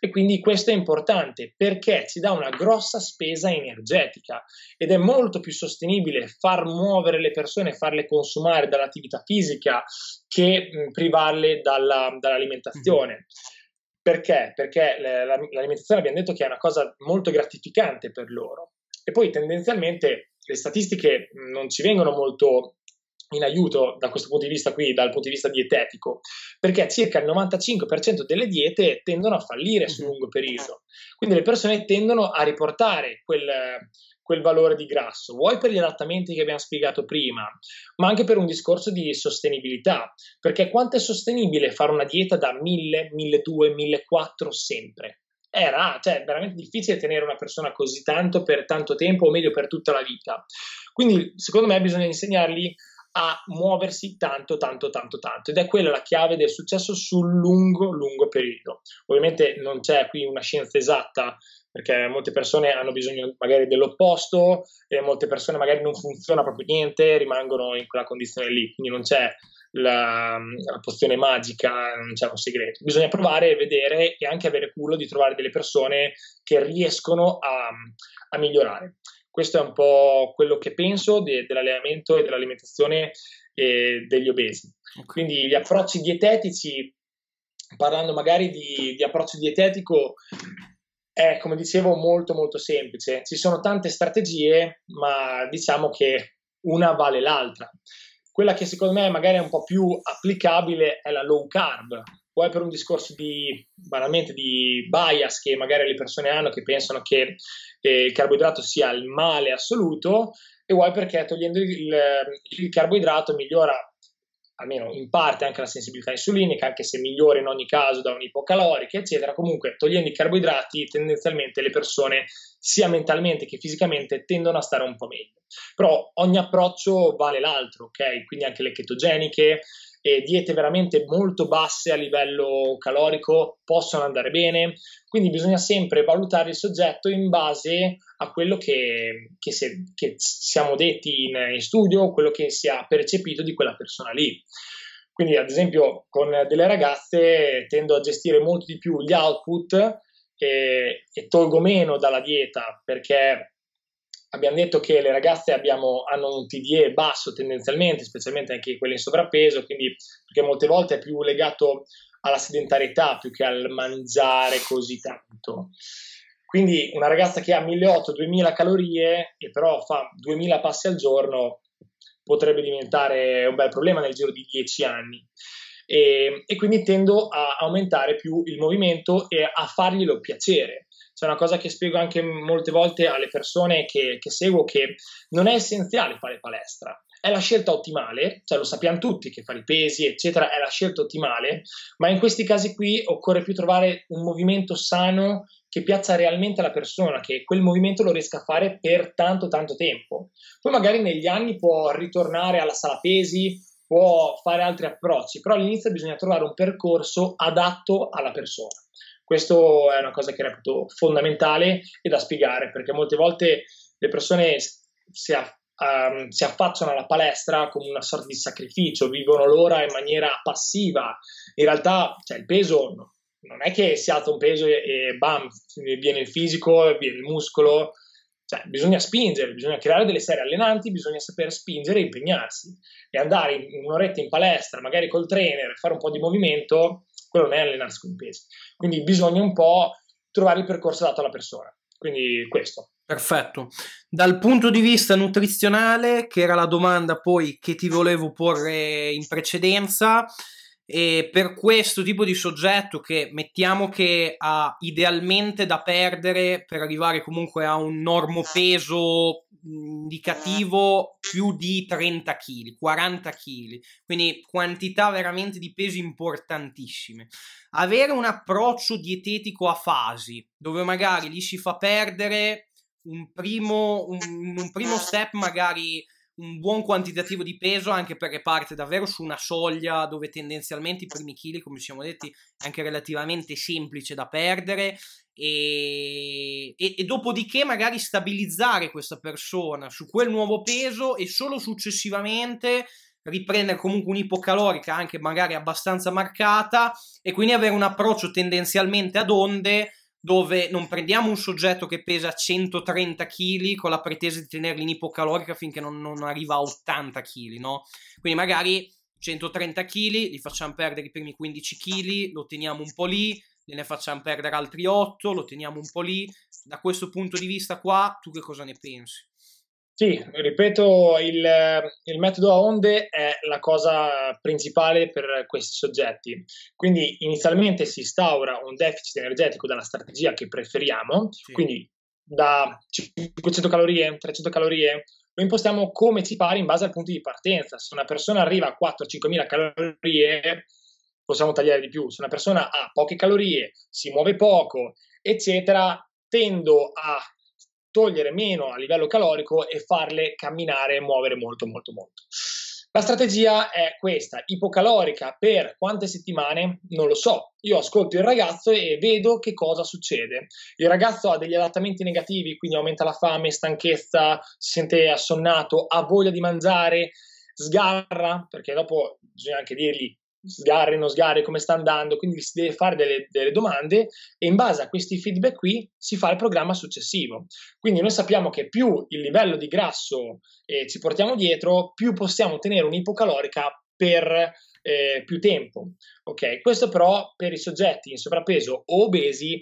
E quindi questo è importante perché ci dà una grossa spesa energetica ed è molto più sostenibile far muovere le persone, farle consumare dall'attività fisica che mh, privarle dalla, dall'alimentazione. Mm-hmm. Perché? Perché l'alimentazione abbiamo detto che è una cosa molto gratificante per loro. E poi tendenzialmente le statistiche non ci vengono molto in aiuto da questo punto di vista qui, dal punto di vista dietetico, perché circa il 95% delle diete tendono a fallire sul lungo periodo. Quindi le persone tendono a riportare quel, quel valore di grasso, vuoi per gli adattamenti che abbiamo spiegato prima, ma anche per un discorso di sostenibilità, perché quanto è sostenibile fare una dieta da 1000, 1200, 1400 sempre? Era cioè, veramente difficile tenere una persona così tanto per tanto tempo, o meglio per tutta la vita. Quindi, secondo me, bisogna insegnargli a muoversi tanto, tanto, tanto, tanto. Ed è quella la chiave del successo sul lungo, lungo periodo. Ovviamente non c'è qui una scienza esatta, perché molte persone hanno bisogno magari dell'opposto, e molte persone magari non funziona proprio niente, rimangono in quella condizione lì, quindi non c'è la, la pozione magica, non c'è un segreto. Bisogna provare, vedere e anche avere culo di trovare delle persone che riescono a, a migliorare. Questo è un po' quello che penso de- dell'allenamento e dell'alimentazione eh, degli obesi. Okay. Quindi gli approcci dietetici, parlando magari di, di approccio dietetico, è come dicevo molto molto semplice. Ci sono tante strategie, ma diciamo che una vale l'altra. Quella che secondo me magari è un po' più applicabile è la low carb, vuoi per un discorso di banalmente di bias che magari le persone hanno che pensano che eh, il carboidrato sia il male assoluto e vuoi perché togliendo il, il carboidrato migliora almeno in parte anche la sensibilità insulinica, anche se migliora in ogni caso da un'ipocalorica, eccetera. Comunque, togliendo i carboidrati, tendenzialmente le persone, sia mentalmente che fisicamente, tendono a stare un po' meglio. Però ogni approccio vale l'altro, ok? Quindi anche le ketogeniche, e diete veramente molto basse a livello calorico possono andare bene, quindi bisogna sempre valutare il soggetto in base a quello che, che, se, che siamo detti in, in studio, quello che si è percepito di quella persona lì. Quindi, ad esempio, con delle ragazze tendo a gestire molto di più gli output e, e tolgo meno dalla dieta perché abbiamo detto che le ragazze abbiamo, hanno un TDE basso tendenzialmente, specialmente anche quelle in sovrappeso, quindi perché molte volte è più legato alla sedentarietà più che al mangiare così tanto. Quindi una ragazza che ha 1800-2000 calorie e però fa 2000 passi al giorno potrebbe diventare un bel problema nel giro di 10 anni. E, e quindi tendo a aumentare più il movimento e a farglielo piacere c'è una cosa che spiego anche molte volte alle persone che, che seguo che non è essenziale fare palestra, è la scelta ottimale, cioè lo sappiamo tutti che fare i pesi, eccetera, è la scelta ottimale, ma in questi casi qui occorre più trovare un movimento sano che piazza realmente alla persona, che quel movimento lo riesca a fare per tanto tanto tempo. Poi magari negli anni può ritornare alla sala pesi, può fare altri approcci, però all'inizio bisogna trovare un percorso adatto alla persona. Questo è una cosa che reputo fondamentale e da spiegare perché molte volte le persone si, aff- um, si affacciano alla palestra come una sorta di sacrificio, vivono l'ora in maniera passiva. In realtà cioè, il peso non è che si alza un peso e, e bam, viene il fisico, viene il muscolo. Cioè, bisogna spingere, bisogna creare delle serie allenanti, bisogna saper spingere e impegnarsi. E andare in un'oretta in palestra, magari col trainer, fare un po' di movimento, quello non è allenarsi con i pesi. Quindi bisogna un po' trovare il percorso adatto alla persona. Quindi questo. Perfetto. Dal punto di vista nutrizionale, che era la domanda poi che ti volevo porre in precedenza, E per questo tipo di soggetto che mettiamo che ha idealmente da perdere per arrivare comunque a un normopeso indicativo più di 30 kg, 40 kg, quindi quantità veramente di pesi importantissime. Avere un approccio dietetico a fasi, dove magari gli si fa perdere un primo, un, un primo step magari un buon quantitativo di peso anche perché parte davvero su una soglia dove tendenzialmente i primi chili, come siamo detti, è anche relativamente semplice da perdere. E, e, e, dopodiché magari stabilizzare questa persona su quel nuovo peso e solo successivamente riprendere comunque un'ipocalorica anche magari abbastanza marcata e quindi avere un approccio tendenzialmente ad onde dove non prendiamo un soggetto che pesa 130 kg con la pretesa di tenerli in ipocalorica finché non, non arriva a 80 kg, no? Quindi magari 130 kg, li facciamo perdere i primi 15 kg, lo teniamo un po' lì, ne facciamo perdere altri 8, lo teniamo un po' lì. Da questo punto di vista qua, tu che cosa ne pensi? Sì, ripeto, il, il, metodo a onde è la cosa principale per questi soggetti. Quindi inizialmente si instaura un deficit energetico dalla strategia che preferiamo, sì. quindi da 500 calorie, 300 calorie, lo impostiamo come ci pare in base al punto di partenza. Se una persona arriva a 4-5 mila calorie, possiamo tagliare di più. Se una persona ha poche calorie, si muove poco, eccetera, tendo a togliere meno a livello calorico e farle camminare e muovere molto molto molto. La strategia è questa, ipocalorica per quante settimane? Non lo so. Io ascolto il ragazzo e vedo che cosa succede. Il ragazzo ha degli adattamenti negativi, quindi aumenta la fame, stanchezza, si sente assonnato, ha voglia di mangiare, sgarra, perché dopo bisogna anche dirgli sgarri, non sgarri, come sta andando, quindi si deve fare delle, delle, domande e in base a questi feedback qui si fa il programma successivo. Quindi noi sappiamo che più il livello di grasso eh, ci portiamo dietro, più possiamo ottenere un'ipocalorica per eh, più tempo. Ok, questo però per i soggetti in sovrappeso o obesi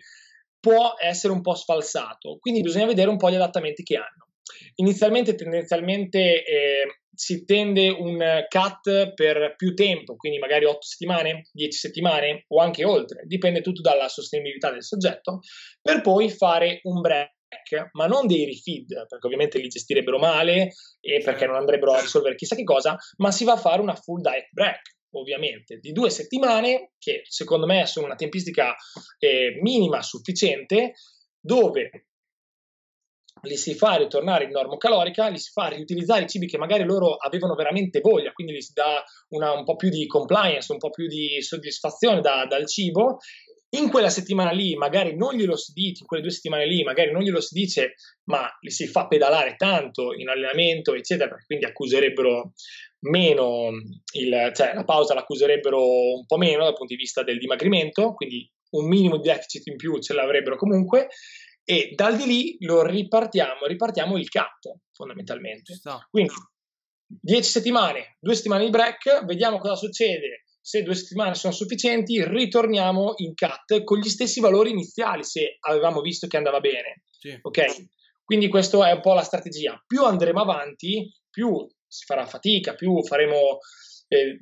può essere un po' sfalsato, quindi bisogna vedere un po' gli adattamenti che hanno. Inizialmente, tendenzialmente, eh, si tende un cut per più tempo, quindi magari 8 settimane, 10 settimane o anche oltre, dipende tutto dalla sostenibilità del soggetto, per poi fare un break ma non dei refeed, perché ovviamente li gestirebbero male e perché non andrebbero a risolvere chissà che cosa, ma si va a fare una full diet break, ovviamente, di due settimane, che secondo me sono una tempistica eh, minima sufficiente, dove li si fa ritornare in normocalorica, li si fa riutilizzare i cibi che magari loro avevano veramente voglia, quindi gli si dà una, un po' più di compliance, un po' più di soddisfazione da, dal cibo. In quella settimana lì magari non glielo si dice, in quelle due settimane lì magari non glielo si dice, ma li si fa pedalare tanto in allenamento, eccetera, perché quindi accuserebbero meno, il, cioè la pausa l'accuserebbero un po' meno dal punto di vista del dimagrimento, quindi un minimo di deficit in più ce l'avrebbero comunque e dal di lì lo ripartiamo, ripartiamo il cut fondamentalmente. Quindi 10 settimane, 2 settimane di break, vediamo cosa succede. Se due settimane sono sufficienti, ritorniamo in cut con gli stessi valori iniziali se avevamo visto che andava bene. Sì. Ok? Quindi questa è un po' la strategia. Più andremo avanti, più si farà fatica, più faremo eh,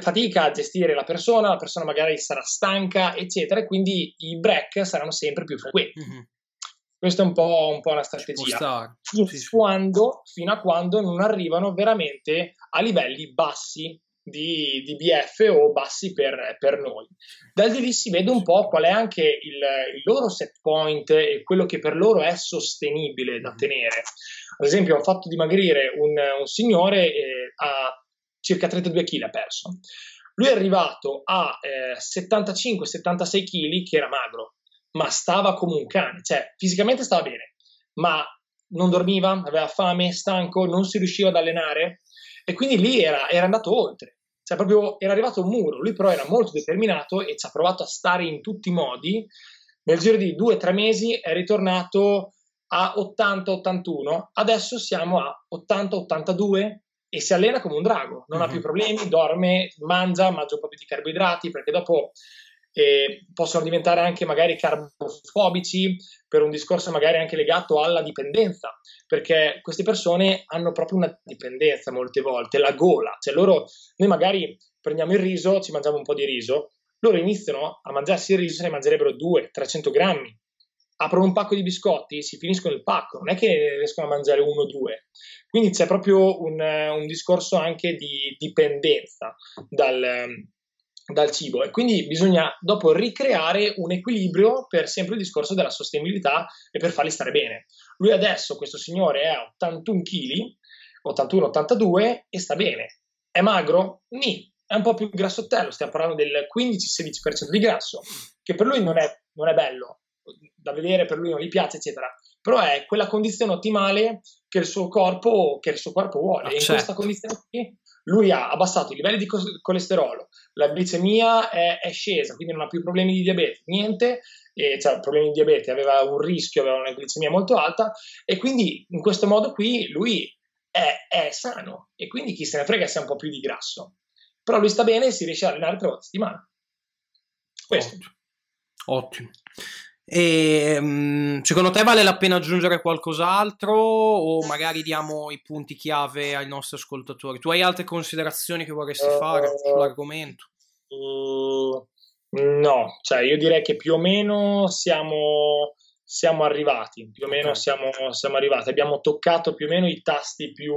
fatica a gestire la persona, la persona magari sarà stanca, eccetera, e quindi i break saranno sempre più frequenti. Mm-hmm. Questa è un po', un po', la strategia. Fino, sì, quando, fino a quando non arrivano veramente a livelli bassi di, di BF o bassi per, per, noi. Dal di lì si vede un po' qual è anche il, il, loro set point e quello che per loro è sostenibile da mm. tenere. Ad esempio, ho fatto dimagrire un, un signore eh, a circa 32 kg ha perso. Lui è arrivato a eh, 75-76 kg che era magro ma stava come un cane, cioè fisicamente stava bene, ma non dormiva, aveva fame, stanco, non si riusciva ad allenare e quindi lì era, era andato oltre, cioè proprio era arrivato un muro, lui però era molto determinato e ci ha provato a stare in tutti i modi, nel giro di due o tre mesi è ritornato a 80-81, adesso siamo a 80-82 e si allena come un drago, non mm-hmm. ha più problemi, dorme, mangia, mangia un po' più di carboidrati perché dopo e possono diventare anche magari carbofobici per un discorso magari anche legato alla dipendenza, perché queste persone hanno proprio una dipendenza molte volte, la gola, cioè loro, noi magari prendiamo il riso, ci mangiamo un po' di riso, loro iniziano a mangiarsi il riso, se ne mangerebbero 200-300 grammi, aprono un pacco di biscotti, si finiscono il pacco, non è che riescono a mangiare uno o due. Quindi c'è proprio un, un discorso anche di dipendenza dal, dal cibo e quindi bisogna dopo ricreare un equilibrio per sempre il discorso della sostenibilità e per farli stare bene. Lui adesso, questo signore, è a 81 kg, 81-82 e sta bene. È magro? Ni, è un po' più grassottello, stiamo parlando del 15-16% di grasso, che per lui non è, non è bello, da vedere per lui non gli piace, eccetera. Però è quella condizione ottimale che il suo corpo, che il suo corpo vuole. Ah, e in certo. questa condizione qui lui ha abbassato i livelli di colesterolo, la glicemia è, è scesa, quindi non ha più problemi di diabete, niente, e, cioè problemi di diabete, aveva un rischio, aveva una glicemia molto alta e quindi in questo modo qui lui è, è sano e quindi chi se ne frega se ha un po' più di grasso. Però lui sta bene e si riesce a allenare tre volte a settimana. Questo. Ottimo. Ottimo. E, ehm, secondo te vale la pena aggiungere qualcos'altro o magari diamo i punti chiave ai nostri ascoltatori? Tu hai altre considerazioni che vorresti uh, fare sull'argomento? Uh, no, cioè io direi che più o meno siamo, siamo arrivati, più o meno okay. siamo, siamo, arrivati, abbiamo toccato più o meno i tasti più,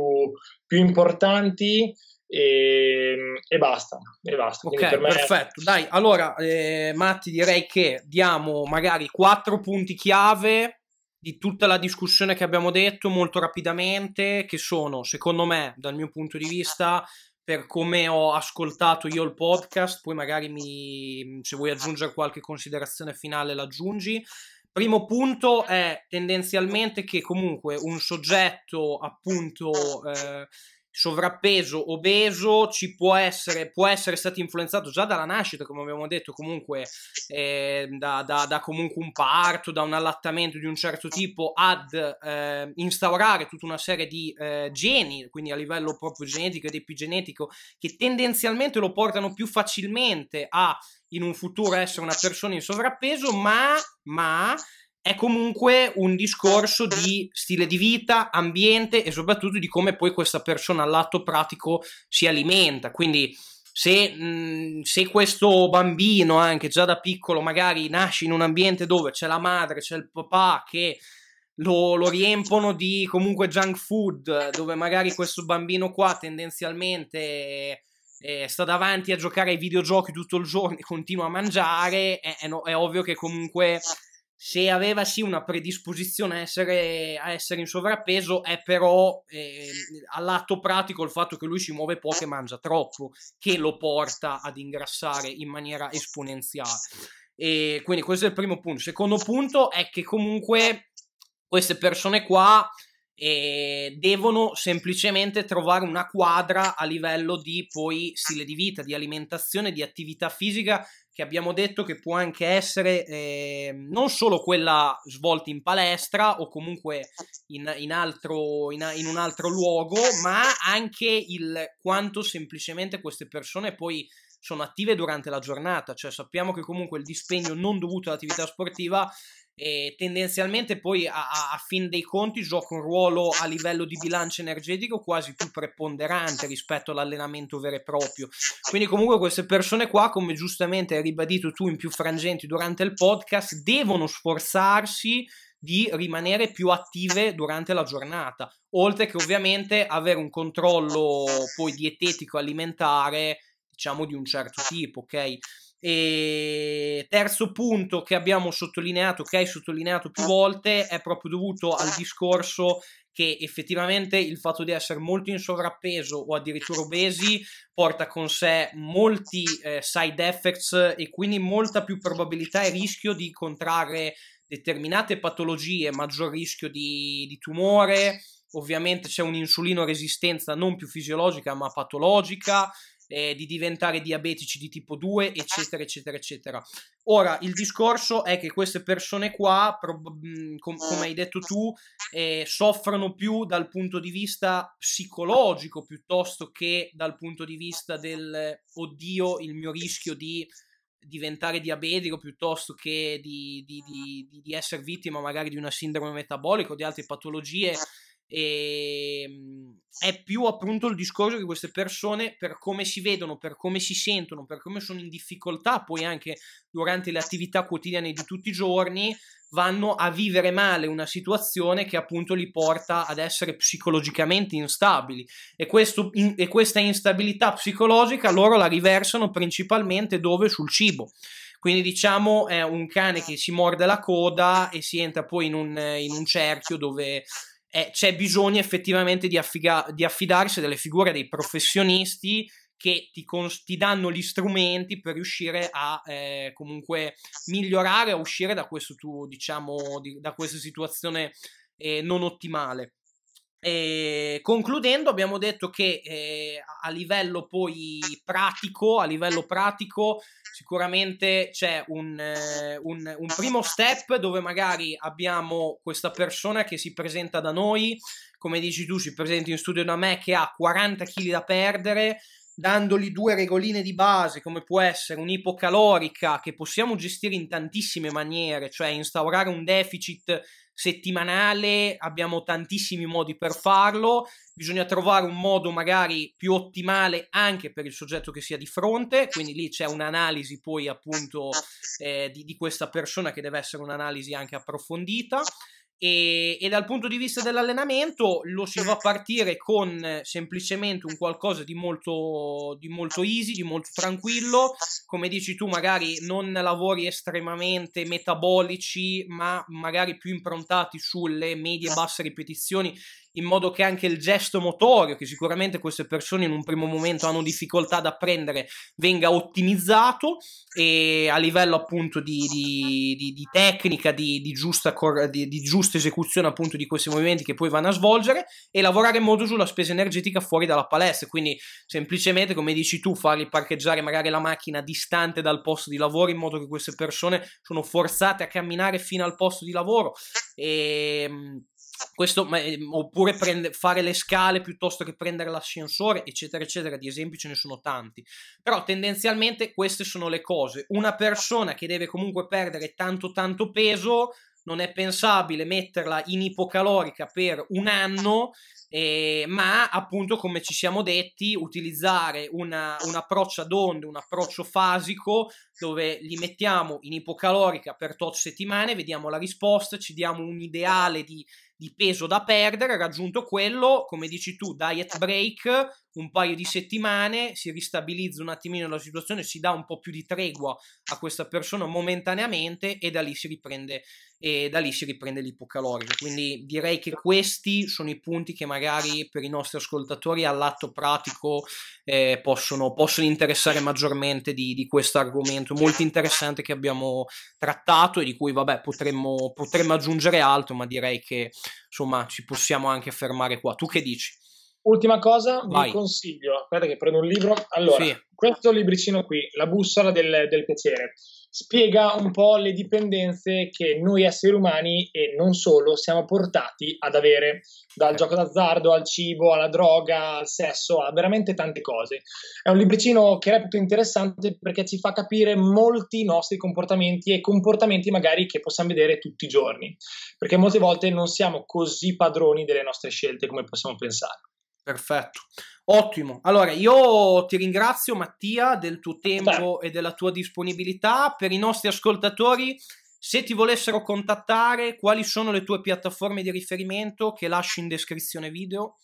più importanti e, e, basta. E basta. Ok, per perfetto. Dai, allora, eh, Matti, direi che diamo magari quattro punti chiave di tutta la discussione che abbiamo detto molto rapidamente, che sono, secondo me, dal mio punto di vista, per come ho ascoltato io il podcast, poi magari mi, se vuoi aggiungere qualche considerazione finale l'aggiungi. Primo punto è tendenzialmente che comunque un soggetto appunto eh, sovrappeso, obeso, ci può essere, può essere stato influenzato già dalla nascita, come abbiamo detto, comunque eh, da, da, da, comunque un parto, da un allattamento di un certo tipo, ad eh, instaurare tutta una serie di eh, geni, quindi a livello proprio genetico ed epigenetico, che tendenzialmente lo portano più facilmente a in un futuro essere una persona in sovrappeso, ma, ma è comunque un discorso di stile di vita, ambiente e soprattutto di come poi questa persona all'atto pratico si alimenta. Quindi se, mh, se, questo bambino anche già da piccolo magari nasce in un ambiente dove c'è la madre, c'è il papà che lo, lo riempono di comunque junk food, dove magari questo bambino qua tendenzialmente eh, sta davanti a giocare ai videogiochi tutto il giorno e continua a mangiare, è, è, è ovvio che comunque se aveva sì una predisposizione a essere, a essere in sovrappeso è però eh, all'atto pratico il fatto che lui si muove poco e mangia troppo che lo porta ad ingrassare in maniera esponenziale. E quindi questo è il primo punto. Secondo punto è che comunque queste persone qua eh, devono semplicemente trovare una quadra a livello di poi stile di vita, di alimentazione, di attività fisica che abbiamo detto che può anche essere eh, non solo quella svolta in palestra o comunque in, in, altro, in, in, un altro luogo, ma anche il quanto semplicemente queste persone poi sono attive durante la giornata, cioè sappiamo che comunque il dispendio non dovuto all'attività sportiva e tendenzialmente poi a, a, fin dei conti gioca un ruolo a livello di bilancio energetico quasi più preponderante rispetto all'allenamento vero e proprio. Quindi comunque queste persone qua, come giustamente hai ribadito tu in più frangenti durante il podcast, devono sforzarsi di rimanere più attive durante la giornata, oltre che ovviamente avere un controllo poi dietetico alimentare, diciamo di un certo tipo, ok? E terzo punto che abbiamo sottolineato, che hai sottolineato più volte, è proprio dovuto al discorso che effettivamente il fatto di essere molto in sovrappeso o addirittura obesi porta con sé molti eh, side effects e quindi molta più probabilità e rischio di contrarre determinate patologie, maggior rischio di, di tumore, ovviamente c'è un'insulino resistenza non più fisiologica ma patologica, eh, di diventare diabetici di tipo 2, eccetera, eccetera, eccetera. Ora, il discorso è che queste persone qua, prob- mm, com- come hai detto tu, eh, soffrono più dal punto di vista psicologico piuttosto che dal punto di vista del oddio, il mio rischio di diventare diabetico piuttosto che di, di, di, di, essere vittima magari di una sindrome metabolica o di altre patologie. E, ehm, è più appunto il discorso che queste persone, per come si vedono, per come si sentono, per come sono in difficoltà, poi anche durante le attività quotidiane di tutti i giorni, vanno a vivere male una situazione che appunto li porta ad essere psicologicamente instabili e, questo, in, e questa instabilità psicologica loro la riversano principalmente dove? Sul cibo. Quindi diciamo è un cane che si morde la coda e si entra poi in un, in un cerchio dove eh, c'è bisogno effettivamente di, affiga- di affidarsi delle figure dei professionisti che ti, cons- ti, danno gli strumenti per riuscire a eh, comunque migliorare, a uscire da, questo tu, diciamo, di, da questa situazione eh, non ottimale. E concludendo, abbiamo detto che eh, a livello poi pratico, a livello pratico, sicuramente c'è un, eh, un, un, primo step dove magari abbiamo questa persona che si presenta da noi, come dici tu, si presenta in studio da me che ha 40 kg da perdere, dandogli due regoline di base, come può essere un'ipocalorica che possiamo gestire in tantissime maniere, cioè instaurare un deficit settimanale, abbiamo tantissimi modi per farlo, bisogna trovare un modo magari più ottimale anche per il soggetto che sia di fronte, quindi lì c'è un'analisi poi appunto eh, di, di questa persona che deve essere un'analisi anche approfondita. E, e, dal punto di vista dell'allenamento lo si va a partire con semplicemente un qualcosa di molto, di molto easy, di molto tranquillo. Come dici tu, magari non lavori estremamente metabolici, ma magari più improntati sulle medie e basse ripetizioni in modo che anche il gesto motorio, che sicuramente queste persone in un primo momento hanno difficoltà ad apprendere, venga ottimizzato e a livello appunto di, di, di, di tecnica, di, giusta, di, giusta esecuzione appunto di questi movimenti che poi vanno a svolgere e lavorare in modo sulla spesa energetica fuori dalla palestra, quindi semplicemente come dici tu farli parcheggiare magari la macchina distante dal posto di lavoro in modo che queste persone sono forzate a camminare fino al posto di lavoro. E ehm, questo, ehm, oppure prende, fare le scale piuttosto che prendere l'ascensore, eccetera, eccetera. Di esempi ce ne sono tanti. Però tendenzialmente queste sono le cose. Una persona che deve comunque perdere tanto, tanto peso, non è pensabile metterla in ipocalorica per un anno, eh, ma appunto, come ci siamo detti, utilizzare una, un approccio ad onde, un approccio fasico, dove li mettiamo in ipocalorica per tot settimane, vediamo la risposta, ci diamo un ideale di di peso da perdere, raggiunto quello, come dici tu, diet break, un paio di settimane, si ristabilizza un attimino la situazione, si dà un po' più di tregua a questa persona momentaneamente e da lì si riprende, e da lì si riprende l'ipocalorico. Quindi direi che questi sono i punti che magari per i nostri ascoltatori all'atto pratico eh, possono, possono, interessare maggiormente di, di questo argomento molto interessante che abbiamo trattato e di cui vabbè potremmo, potremmo aggiungere altro, ma direi che insomma ci possiamo anche fermare qua. Tu che dici? Ultima cosa, Vai. vi consiglio, aspetta che prendo un libro. Allora, sì. questo libricino qui, La bussola del, del, piacere, spiega un po' le dipendenze che noi esseri umani e non solo siamo portati ad avere, dal eh. gioco d'azzardo al cibo, alla droga, al sesso, a veramente tante cose. È un libricino che reputo interessante perché ci fa capire molti nostri comportamenti e comportamenti magari che possiamo vedere tutti i giorni, perché molte volte non siamo così padroni delle nostre scelte come possiamo pensare. Perfetto, ottimo. Allora, io ti ringrazio Mattia del tuo tempo Beh. e della tua disponibilità. Per i nostri ascoltatori, se ti volessero contattare, quali sono le tue piattaforme di riferimento che lasci in descrizione video?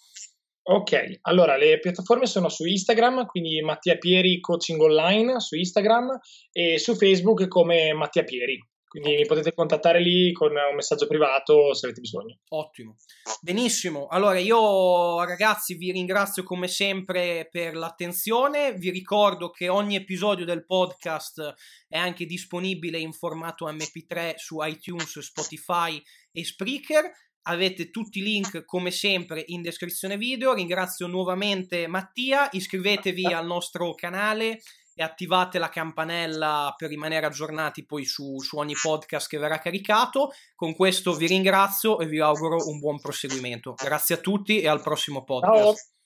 Ok, allora le piattaforme sono su Instagram, quindi Mattia Pieri Coaching Online su Instagram e su Facebook come Mattia Pieri. Quindi mi potete contattare lì con un messaggio privato se avete bisogno. Ottimo. Benissimo. Allora io ragazzi vi ringrazio come sempre per l'attenzione. Vi ricordo che ogni episodio del podcast è anche disponibile in formato MP3 su iTunes, Spotify e Spreaker. Avete tutti i link come sempre in descrizione video. Ringrazio nuovamente Mattia. Iscrivetevi al nostro canale e attivate la campanella per rimanere aggiornati poi su, su ogni podcast che verrà caricato. Con questo vi ringrazio e vi auguro un buon proseguimento. Grazie a tutti e al prossimo podcast. Ciao.